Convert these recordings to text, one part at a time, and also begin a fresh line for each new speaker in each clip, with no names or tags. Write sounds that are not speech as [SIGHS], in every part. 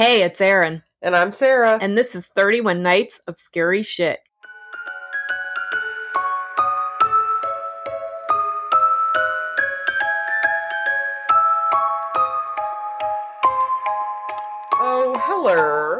Hey, it's Erin,
And I'm Sarah.
and this is 31 Nights of Scary Shit.
oh, hello.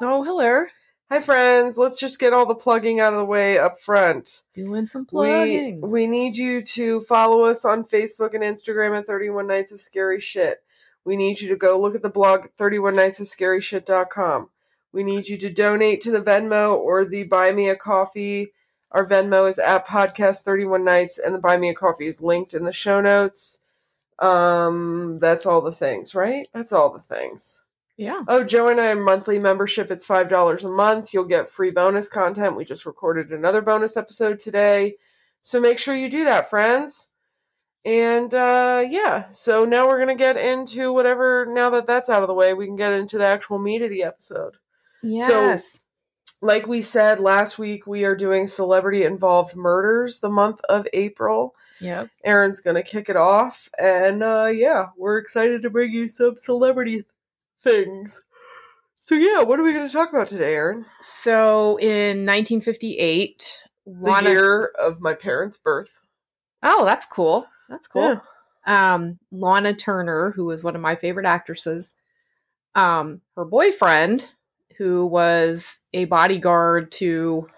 Oh, hello.
Hi, friends. Let's just get all the plugging out of the way up front.
Doing some
We,
plugging.
we need you to follow us on Facebook and Instagram at 31 Nights of Scary Shit. We need you to go look at the blog 31nightsofscaryshit.com. We need you to donate to the Venmo or the Buy Me a Coffee. Our Venmo is at podcast 31 nights and the Buy Me a Coffee is linked in the show notes. Um that's all the things, right? That's all the things.
yeah.
Oh, Joe and I are monthly membership. It's five dollars a month. You'll get free bonus content. We just recorded another bonus episode today, so make sure you do that, friends. And uh, yeah, so now we're gonna get into whatever. Now that that's out of the way, we can get into the actual meat of the episode.
Yes.
So, like we said last week, we are doing celebrity involved murders the month of April.
Yeah.
Erin's gonna kick it off, and uh, yeah, we're excited to bring you some celebrity things. So yeah, what are we gonna talk about today, Erin?
So in 1958,
The
Lana.
year of my parents' birth.
Oh, that's cool. That's cool.
Yeah.
Um, Lana Turner, who was one of my favorite actresses, um, her boyfriend, who was a bodyguard to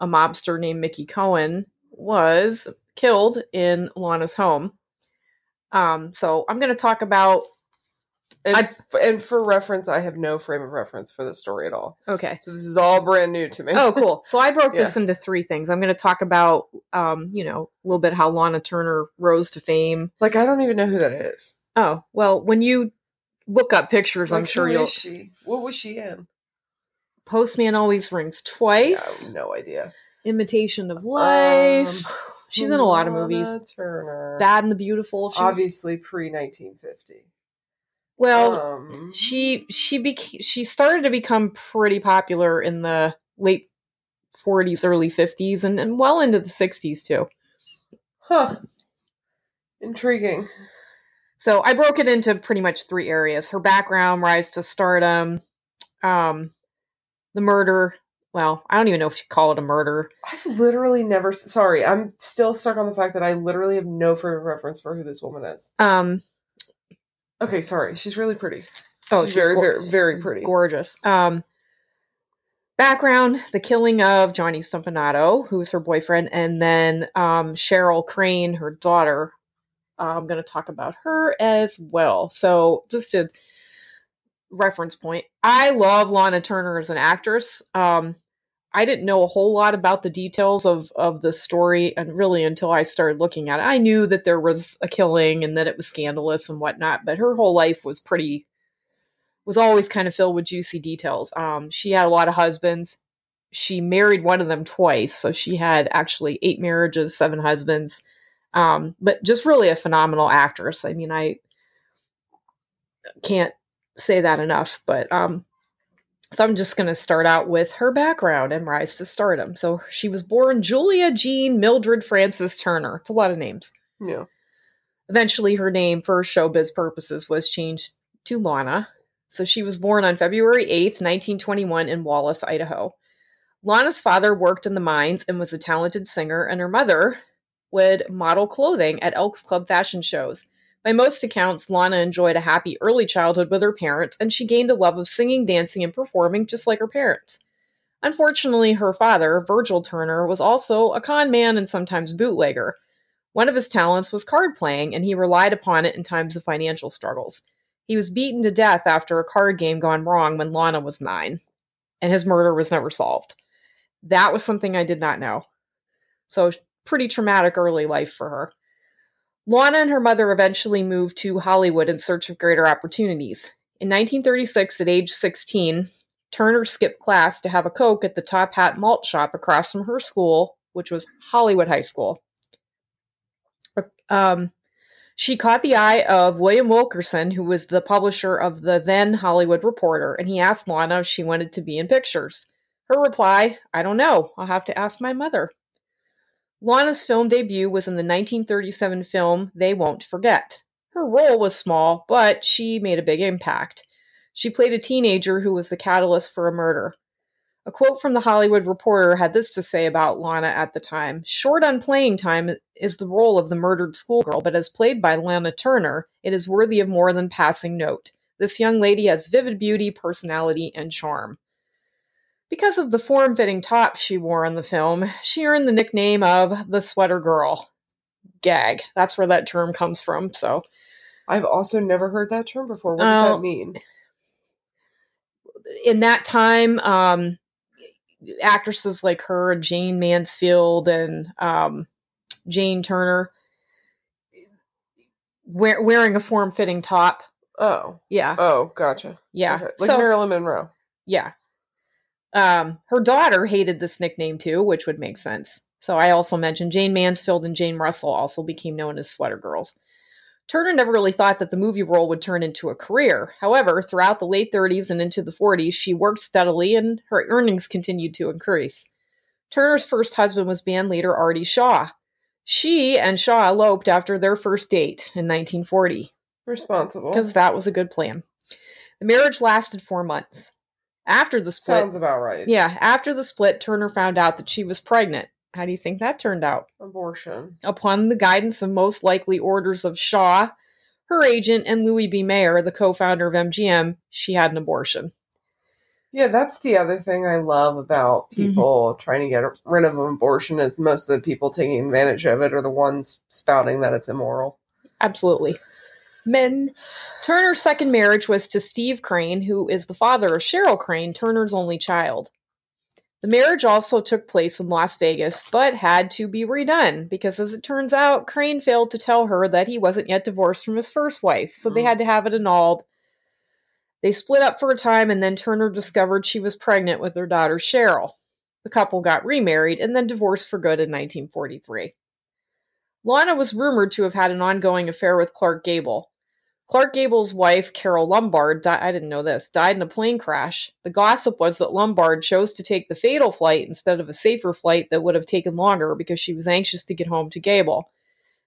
a mobster named Mickey Cohen, was killed in Lana's home. Um, so I'm going to talk about.
And,
I-
f- and for reference, I have no frame of reference for this story at all.
Okay.
So this is all brand new to me.
Oh, cool. [LAUGHS] So I broke this into three things. I'm going to talk about, um, you know, a little bit how Lana Turner rose to fame.
like I don't even know who that is.
Oh, well, when you look up pictures, I'm sure you'll.
is she? What was she in?
Postman always rings
I
twice.
have no idea.
Imitation of Life.
Um,
She's in a lot of movies.
Turner.
Bad and the Beautiful. She
Obviously pre nineteen fifty.
Well,
um,
she she bec- she started to become pretty popular in the late 40s, early 50s, and, and well into the 60s too.
huh. Intriguing.
So I broke it into pretty much three areas: her background, rise to stardom, um, the murder. Well, I don't even know if you call it a murder.
I've literally never. Sorry, I'm still stuck on the fact that I literally have no frame of reference for who this woman is.
Um,
Okay, sorry. She's really pretty.
oh,
she's, very,
go-
very, very pretty.
gorgeous. Um, background: the killing of Johnny Stompanato, who was her boyfriend, and then um, Cheryl Crane, her daughter. Uh, I'm going to talk about her as well. So, just a reference point. I love Lana Turner as an actress. Um, I didn't know a whole lot about the details of of the story, and really until I started looking at it, I knew that there was a killing and that it was scandalous and whatnot. But her whole life was pretty was always kind of filled with juicy details. Um, she had a lot of husbands. She married one of them twice, so she had actually eight marriages, seven husbands. Um, but just really a phenomenal actress. I mean, I can't say that enough. But um, so I'm just going to start out with her background and rise to stardom. So she was born Julia Jean Mildred Frances Turner. It's a lot of names.
Yeah.
Eventually, her name for showbiz purposes was changed to Lana. So she was born on February 8th, 1921, in Wallace, Idaho. Lana's father worked in the mines and was a talented singer, and her mother would model clothing at Elks Club fashion shows. By most accounts, Lana enjoyed a happy early childhood with her parents, and she gained a love of singing, dancing, and performing just like her parents. Unfortunately, her father, Virgil Turner, was also a con man and sometimes bootlegger. One of his talents was card playing, and he relied upon it in times of financial struggles. He was beaten to death after a card game gone wrong when Lana was nine, and his murder was never solved. That was something I did not know. So, pretty traumatic early life for her. Lana and her mother eventually moved to Hollywood in search of greater opportunities. In 1936, at age 16, Turner skipped class to have a Coke at the Top Hat Malt Shop across from her school, which was Hollywood High School. Um, she caught the eye of William Wilkerson, who was the publisher of the then Hollywood Reporter, and he asked Lana if she wanted to be in pictures. Her reply, I don't know. I'll have to ask my mother. Lana's film debut was in the 1937 film They Won't Forget. Her role was small, but she made a big impact. She played a teenager who was the catalyst for a murder. A quote from the Hollywood Reporter had this to say about Lana at the time Short on playing time is the role of the murdered schoolgirl, but as played by Lana Turner, it is worthy of more than passing note. This young lady has vivid beauty, personality, and charm. Because of the form fitting top she wore in the film, she earned the nickname of the Sweater Girl. Gag. That's where that term comes from, so.
I've also never heard that term before. What does
Oh.
that mean?
in that time, um, actresses like her and Jayne Mansfield and um, Jane Turner wear, wearing a form fitting top.
Oh.
Yeah,
Oh, gotcha.
yeah.
Okay. Like
so,
Marilyn Monroe.
yeah. Um, her daughter hated this nickname too, which would make sense. So I also mentioned Jayne Mansfield and Jane Russell also became known as Sweater Girls. Turner never really thought that the movie role would turn into a career. However, throughout the late 30s and into the 40s, she worked steadily and her earnings continued to increase. Turner's first husband was band leader Artie Shaw. She and Shaw eloped after their first date in 1940
Responsible.
because that was a good plan. The marriage lasted four months. After the split,
Sounds about right.
yeah, after the split, Turner found out that she was pregnant. How do you think that turned out?
Abortion.
Upon the guidance of most likely orders of Shaw, her agent, and Louis B. Mayer, the co founder of MGM, she had an abortion.
Yeah, that's the other thing I love about
Mm-hmm.
people trying to get rid of abortion is most of the people taking advantage of it are the ones spouting that it's immoral.
Absolutely. Men. Turner's second marriage was to Steve Crane, who is the father of Cheryl Crane, Turner's only child. The marriage also took place in Las Vegas, but had to be redone because, as it turns out, Crane failed to tell her that he wasn't yet divorced from his first wife, so they
Mm.
had to have it annulled. They split up for a time, and then Turner discovered she was pregnant with their daughter Cheryl. The couple got remarried and then divorced for good in 1943. Lana was rumored to have had an ongoing affair with Clark Gable. Clark Gable's wife, Carole Lombard, di- I didn't know this, died in a plane crash. The gossip was that Lombard chose to take the fatal flight instead of a safer flight that would have taken longer because she was anxious to get home to Gable.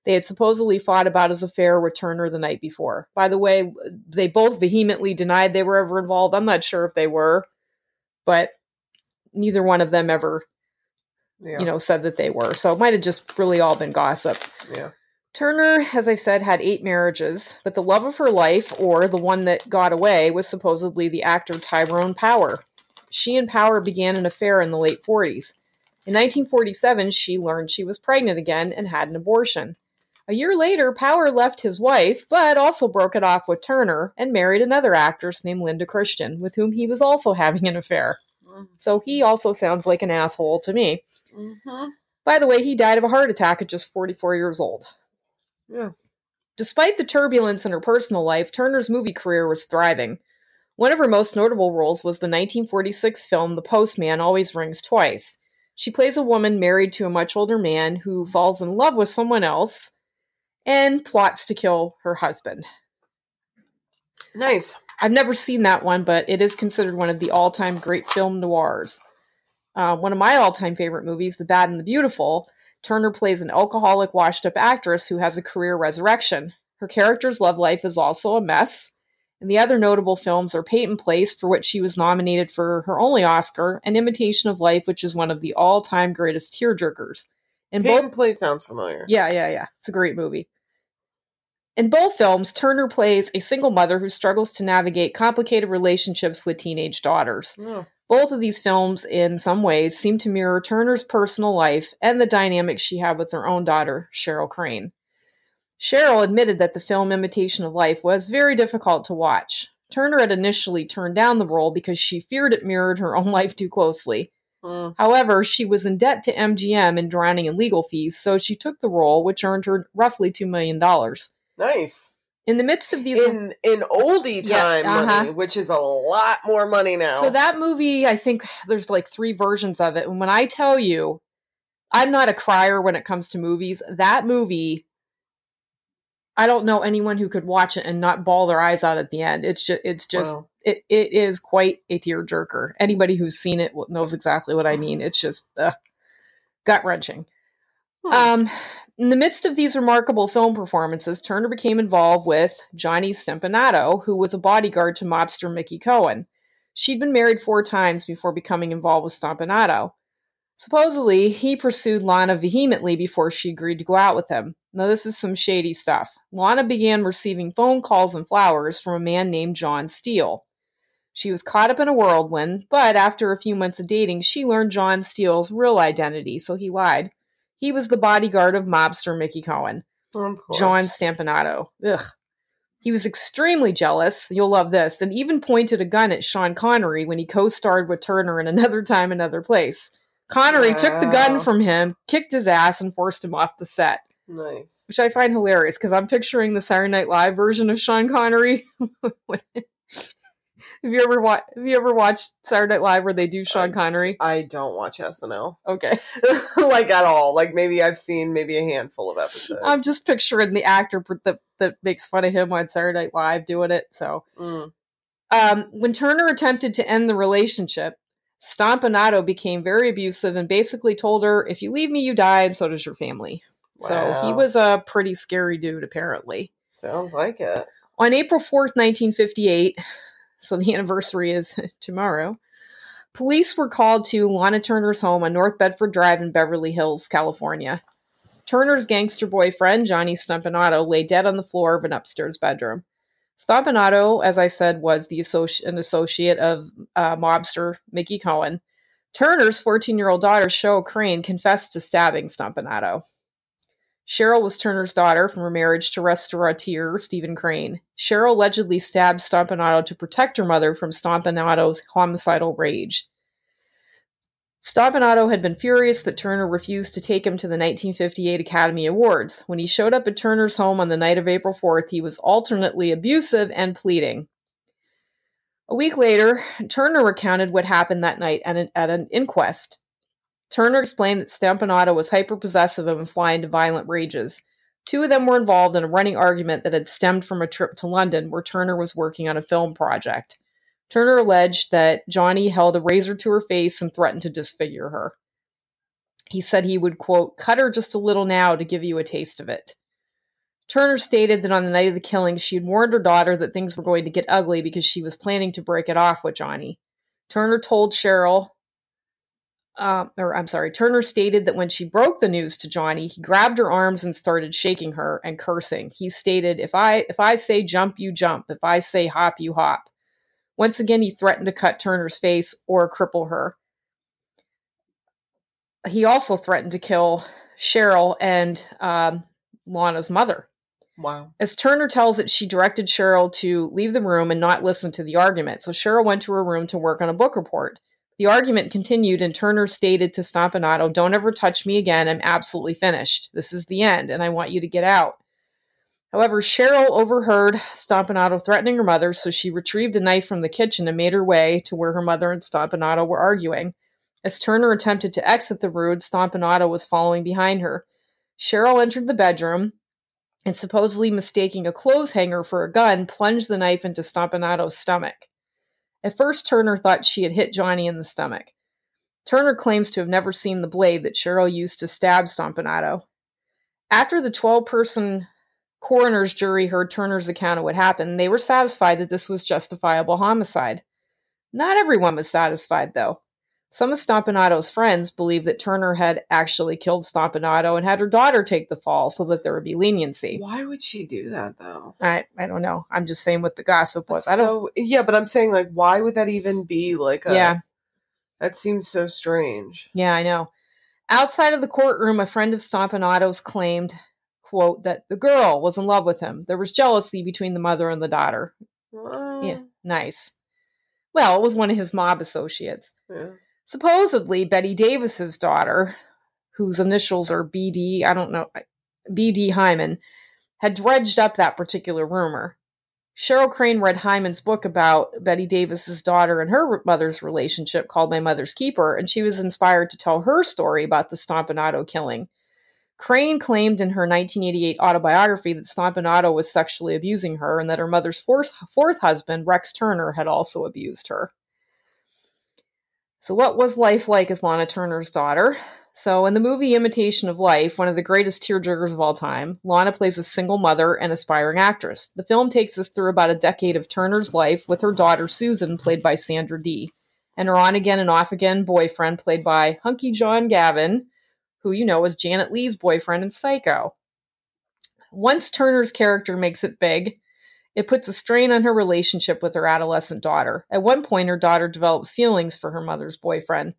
They had supposedly fought about his affair with Turner the night before. By the way, they both vehemently denied they were ever involved. I'm not sure if they were, but neither one of them ever,
Yeah.
you know, said that they were. So it might have just really all been gossip.
yeah.
Turner, as I said, had eight marriages, but the love of her life, or the one that got away, was supposedly the actor Tyrone Power. She and Power began an affair in the late 40s. In 1947, she learned she was pregnant again and had an abortion. A year later, Power left his wife, but also broke it off with Turner and married another actress named Linda Christian, with whom he was also [LAUGHS] having an affair. So he also sounds like an asshole to me.
Mm-hmm.
By the way, he died of a heart attack at just 44 years old.
Yeah.
Despite the turbulence in her personal life, Turner's movie career was thriving. One of her most notable roles was the 1946 film The Postman Always Rings Twice. She plays a woman married to a much older man who falls in love with someone else and plots to kill her husband.
Nice.
I've never seen that one, but it is considered one of the all time great film noirs. Uh, one of my all time favorite movies, The Bad and the Beautiful, Turner plays an alcoholic, washed up actress who has a career resurrection. Her character's love life is also a mess. And the other notable films are Peyton Place, for which she was nominated for her only Oscar, and Imitation of Life, which is one of the all time greatest tearjerkers. In both
Place sounds familiar.
yeah, yeah, yeah. It's a great movie. In both films, Turner plays a single mother who struggles to navigate complicated relationships with teenage daughters.
Oh.
Both of these films, in some ways, seem to mirror Turner's personal life and the dynamics she had with her own daughter, Cheryl Crane. Cheryl admitted that the film Imitation of Life was very difficult to watch. Turner had initially turned down the role because she feared it mirrored her own [LAUGHS] life too closely.
Mm.
However, she was in debt to MGM and drowning in legal fees, so she took the role, which earned her roughly $2 million.
Nice.
In the midst of these.
In in oldie
Yeah,
time
uh-huh.
money, which is a lot more money now.
So that movie, I think there's like three versions of it. And when I tell you, I'm not a crier when it comes to movies, that movie, I don't know anyone who could watch it and not bawl their eyes out at the end. It's just, it's just,
Wow.
it, it is quite a tearjerker. Anybody who's seen it knows exactly what I [SIGHS] mean. It's just uh, gut wrenching. Um, in the midst of these remarkable film performances, Turner became involved with Johnny Stompanato, who was a bodyguard to mobster Mickey Cohen. She'd been married four times before becoming involved with Stompanato. Supposedly, he pursued Lana vehemently before she agreed to go out with him. Now, this is some shady stuff. Lana began receiving phone calls and flowers from a man named John Steele. She was caught up in a whirlwind, but after a few months of dating, she learned John Steele's real identity, so he lied. He was the bodyguard of mobster Mickey Cohen,
oh, Of.
John Stompanato. Ugh. He was extremely jealous, you'll love this, and even pointed a gun at Sean Connery when he co starred with Turner in Another Time, Another Place. Connery took the gun from him, kicked his ass, and forced him off the set,
Nice.
which I find hilarious because I'm picturing the Saturday Night Live version of Sean Connery. [LAUGHS] have you ever wa- Have you ever watched Saturday Night Live where they do Sean Connery?
I don't watch SNL [LAUGHS]
Okay,
like at all. Like maybe I've seen maybe a handful of episodes.
I'm just picturing the actor that that makes fun of him on Saturday Night Live doing it. So
Mm.
Um, when Turner attempted to end the relationship, Stompanato became very abusive and basically told her, if you leave me, you die, and so does your family. So he was a pretty scary dude, apparently.
Sounds like it.
On April 4th, 1958, so the [LAUGHS] anniversary is [LAUGHS] tomorrow, police were called to Lana Turner's home on North Bedford Drive in Beverly Hills, California. Turner's gangster boyfriend, Johnny Stompanato, lay dead on the floor of an upstairs bedroom. Stompanato, as I said, was the associ- an associate of uh, mobster Mickey Cohen. Turner's 14 year old daughter, Cheryl Crane, confessed to stabbing Stompanato. Cheryl was Turner's daughter from her marriage to restaurateur Stephen Crane. Cheryl allegedly stabbed Stompanato to protect her mother from Stompanato's homicidal rage. Stompanato had been furious that Turner refused to take him to the 1958 Academy Awards. When he showed up at Turner's home on the night of April 4th, he was alternately abusive and pleading. A week later, Turner recounted what happened that night at an, at an inquest. Turner explained that Stompanato was hyper possessive and would fly into violent rages. Two of them were involved in a running argument that had stemmed from a trip to London where Turner was working on a film project. Turner alleged that Johnny held a razor to her face and threatened to disfigure her. He said he would, quote, cut her just a little now to give you a taste of it. Turner stated that on the night of the killing, she had warned her daughter that things were going to get ugly because she was planning to break it off with Johnny. Turner told Cheryl, uh, or I'm sorry, Turner stated that when she broke the news to Johnny, he grabbed her arms and started shaking her and cursing. He stated, "If I if I say jump, you jump. If I say hop, you hop." Once again, he threatened to cut Turner's face or cripple her. He also threatened to kill Cheryl and um, Lana's mother.
Wow.
As Turner tells it, she directed Cheryl to leave the room and not listen to the argument. So Cheryl went to her room to work on a book report. The argument continued, and Turner stated to Stompanato, Don't ever touch me again. I'm absolutely finished. This is the end, and I want you to get out. However, Cheryl overheard Stompanato threatening her mother, so she retrieved a knife from the kitchen and made her way to where her mother and Stompanato were arguing. As Turner attempted to exit the room, Stompanato was following behind her. Cheryl entered the bedroom and, supposedly mistaking a clothes hanger for a gun, plunged the knife into Stompanato's stomach. At first, Turner thought she had hit Johnny in the stomach. Turner claims to have never seen the blade that Cheryl used to stab Stompanato. After the 12 person coroner's jury heard Turner's account of what happened, they were satisfied that this was justifiable homicide. Not everyone was satisfied, though. Some of Stompanato's friends believed that Turner had actually killed Stompanato and had her daughter take the fall so that there would be leniency.
Why would she do that though?
I, I don't know. I'm just saying what the gossip was. I don't.
so yeah, but I'm saying like, why would that even be like a?
yeah,
That seems so strange.
yeah, I know. Outside of the courtroom, a friend of Stompanato's claimed, "quote that the girl was in love with him. There was jealousy between the mother and the daughter.
Uh,
Yeah, nice. Well, it was one of his mob associates.
yeah.
Supposedly, Bette Davis's daughter, whose initials are BD, I don't know, BD Hyman, had dredged up that particular rumor. Cheryl Crane read Hyman's book about Bette Davis's daughter and her mother's relationship called My Mother's Keeper, and she was inspired to tell her story about the Stompanato killing. Crane claimed in her 1988 autobiography that Stompanato was sexually abusing her and that her mother's fourth, fourth husband, Rex Turner, had also abused her. So, what was life like as Lana Turner's daughter? So, in the movie Imitation of Life, one of the greatest tearjerkers of all time, Lana plays a single mother and aspiring actress. The film takes us through about a decade of Turner's life with her daughter Susan, played by Sandra Dee, and her on again and off again boyfriend, played by Hunky John Gavin, who you know was Janet Leigh's boyfriend in Psycho. Once Turner's character makes it big, it puts a strain on her relationship with her adolescent daughter. At one point, her daughter develops feelings for her mother's boyfriend.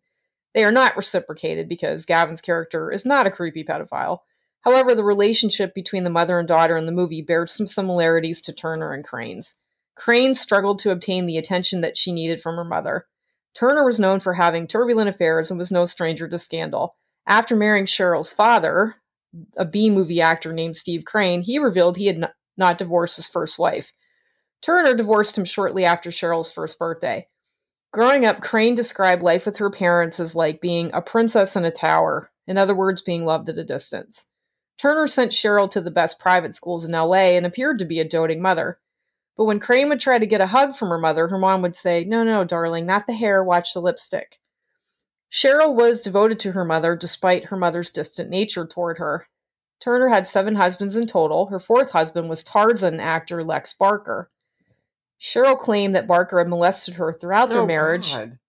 They are not reciprocated because Gavin's character is not a creepy pedophile. However, the relationship between the mother and daughter in the movie bears some similarities to Turner and Crane's. Crane struggled to obtain the attention that she needed from her mother. Turner was known for having turbulent affairs and was no stranger to scandal. After marrying Cheryl's father, a B movie actor named Steve Crane, he revealed he had not divorced his first wife. Turner divorced him shortly after Cheryl's first birthday. Growing up, Crane described life with her parents as like being a princess in a tower, in other words, being loved at a distance. Turner sent Cheryl to the best private schools in LA and appeared to be a doting mother. But when Crane would try to get a hug from her mother, her mom would say, No, no, darling, not the hair, watch the lipstick. Cheryl was devoted to her mother despite her mother's distant nature toward her. Turner had seven husbands in total. Her fourth husband was Tarzan actor Lex Barker. Cheryl claimed that Barker had molested her throughout their
Oh,
marriage,
God.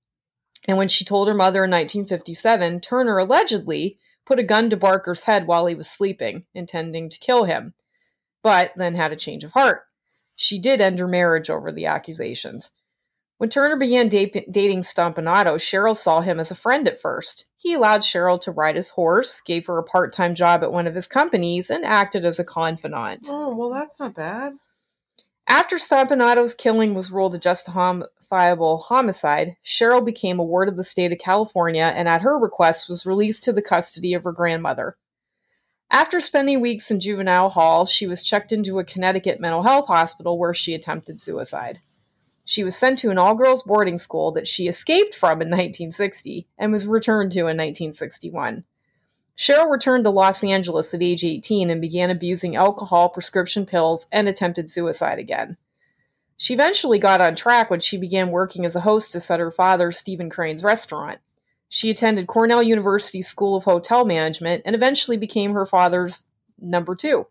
and when she told her mother in 1957, Turner allegedly put a gun to Barker's head while he was sleeping, intending to kill him, but then had a change of heart. She did end her marriage over the accusations. When Turner began da- dating Stompanato, Cheryl saw him as a friend at first. He allowed Cheryl to ride his horse, gave her a part time job at one of his companies, and acted as a confidant.
Oh, well, that's not bad.
After Stompanato's killing was ruled a justifiable homicide, Cheryl became a ward of the state of California and, at her request, was released to the custody of her grandmother. After spending weeks in juvenile hall, she was checked into a Connecticut mental health hospital where she attempted suicide. She was sent to an all girls boarding school that she escaped from in 1960 and was returned to in 1961. Cheryl returned to Los Angeles at age 18 and began abusing alcohol, prescription pills, and attempted suicide again. She eventually got on track when she began working as a hostess at her father, Stephen Crane's restaurant. She attended Cornell University School of Hotel Management and eventually became her father's number two.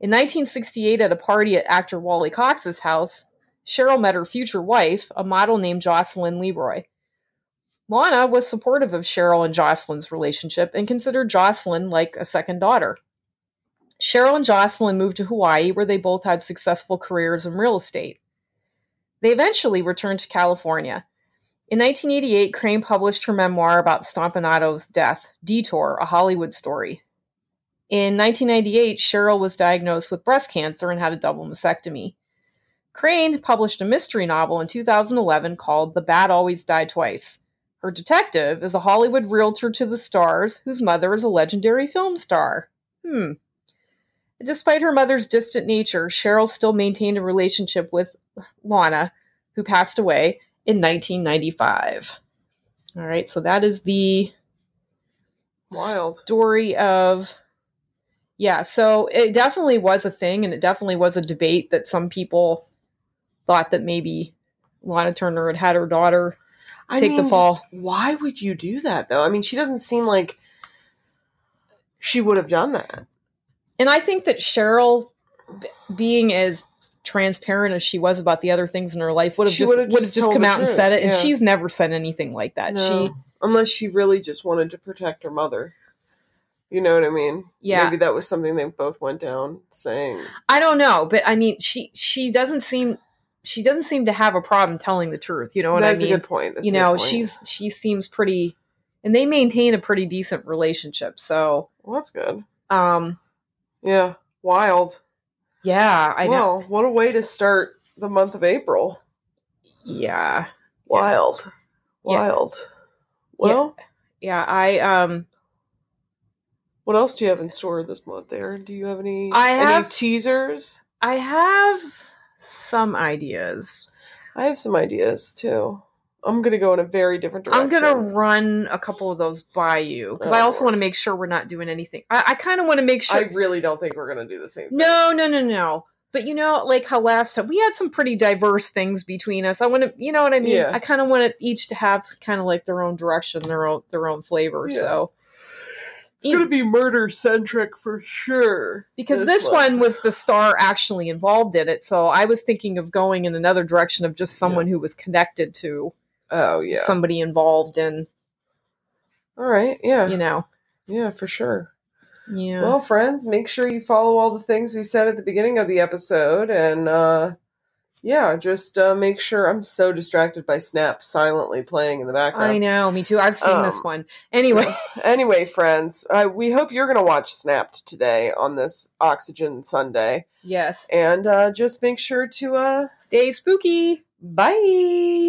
In 1968, at a party at actor Wally Cox's house, Cheryl met her future wife, a model named Jocelyn Leroy. Lana was supportive of Cheryl and Jocelyn's relationship and considered Jocelyn like a second daughter. Cheryl and Jocelyn moved to Hawaii, where they both had successful careers in real estate. They eventually returned to California. In 1988, Crane published her memoir about Stompanato's death, Detour, a Hollywood story. In 1998, Cheryl was diagnosed with breast cancer and had a double mastectomy. Crane published a mystery novel in 2011 called The Bad Always Die Twice. Her detective is a Hollywood realtor to the stars whose mother is a legendary film star. Hmm. Despite her mother's distant nature, Cheryl still maintained a relationship with Lana, who passed away in 1995. All right, so that is the
Wild.
story of. Yeah, so it definitely was a thing, and it definitely was a debate that some people thought that maybe Lana Turner had had her daughter
I
Take the fall.
just why would you do that, though? I mean, she doesn't seem like she would have done that.
And I think that Cheryl, b- being as transparent as she was about the other things in her life, would have
She
just
would've just
just come out and said it. And
yeah.
she's never said anything like that.
No,
She,
unless she really just wanted to protect her mother. You know what I mean?
Yeah.
Maybe that was something they both went down saying.
I don't know, but I mean, she she doesn't seem she doesn't seem to have a problem telling the truth. You know what
That's
I mean?
a good point. That's
you know,
point.
she's she seems pretty, and they maintain a pretty decent relationship. So,
Well, that's good.
um,
Yeah. Wild.
yeah, I know.
well, what a way to start the month of April.
Yeah,
Wild.
Yeah.
Wild. Well,
yeah. I um,
what else do you have in store this month, Erin? Do you have any
I have
any
have-
teasers?
I have some ideas.
I have some ideas too. I'm gonna go in a very different direction.
I'm gonna run a couple of those by you because I
Oh,
also want to make sure we're not doing anything. I, I kind of want to make sure.
I really don't think we're gonna do the same. Thing.
no, no, no, no. But you know, like how last time we had some pretty diverse things between us. I want to, you know what I mean.
Yeah.
I kind of want each to have kind of like their own direction, their own their own flavor.
Yeah.
So,
It's gonna be murder centric for sure.
because this,
This
one.
one.
was the star actually involved in it. So I was thinking of going in another direction of just someone who was connected to
Oh yeah.
somebody involved in,
All right. Yeah.
you know,
Yeah, for sure.
yeah.
Well, friends, make sure you follow all the things we said at the beginning of the episode, and uh, yeah, just uh, make sure. I'm so distracted by Snap silently playing in the background.
I know, me too. I've seen this
Um,
one. Anyway,
Anyway, friends, uh, we hope you're going to watch Snapped today on this Oxygen Sunday,
yes.
and uh, just make sure to uh,
Stay spooky.
bye.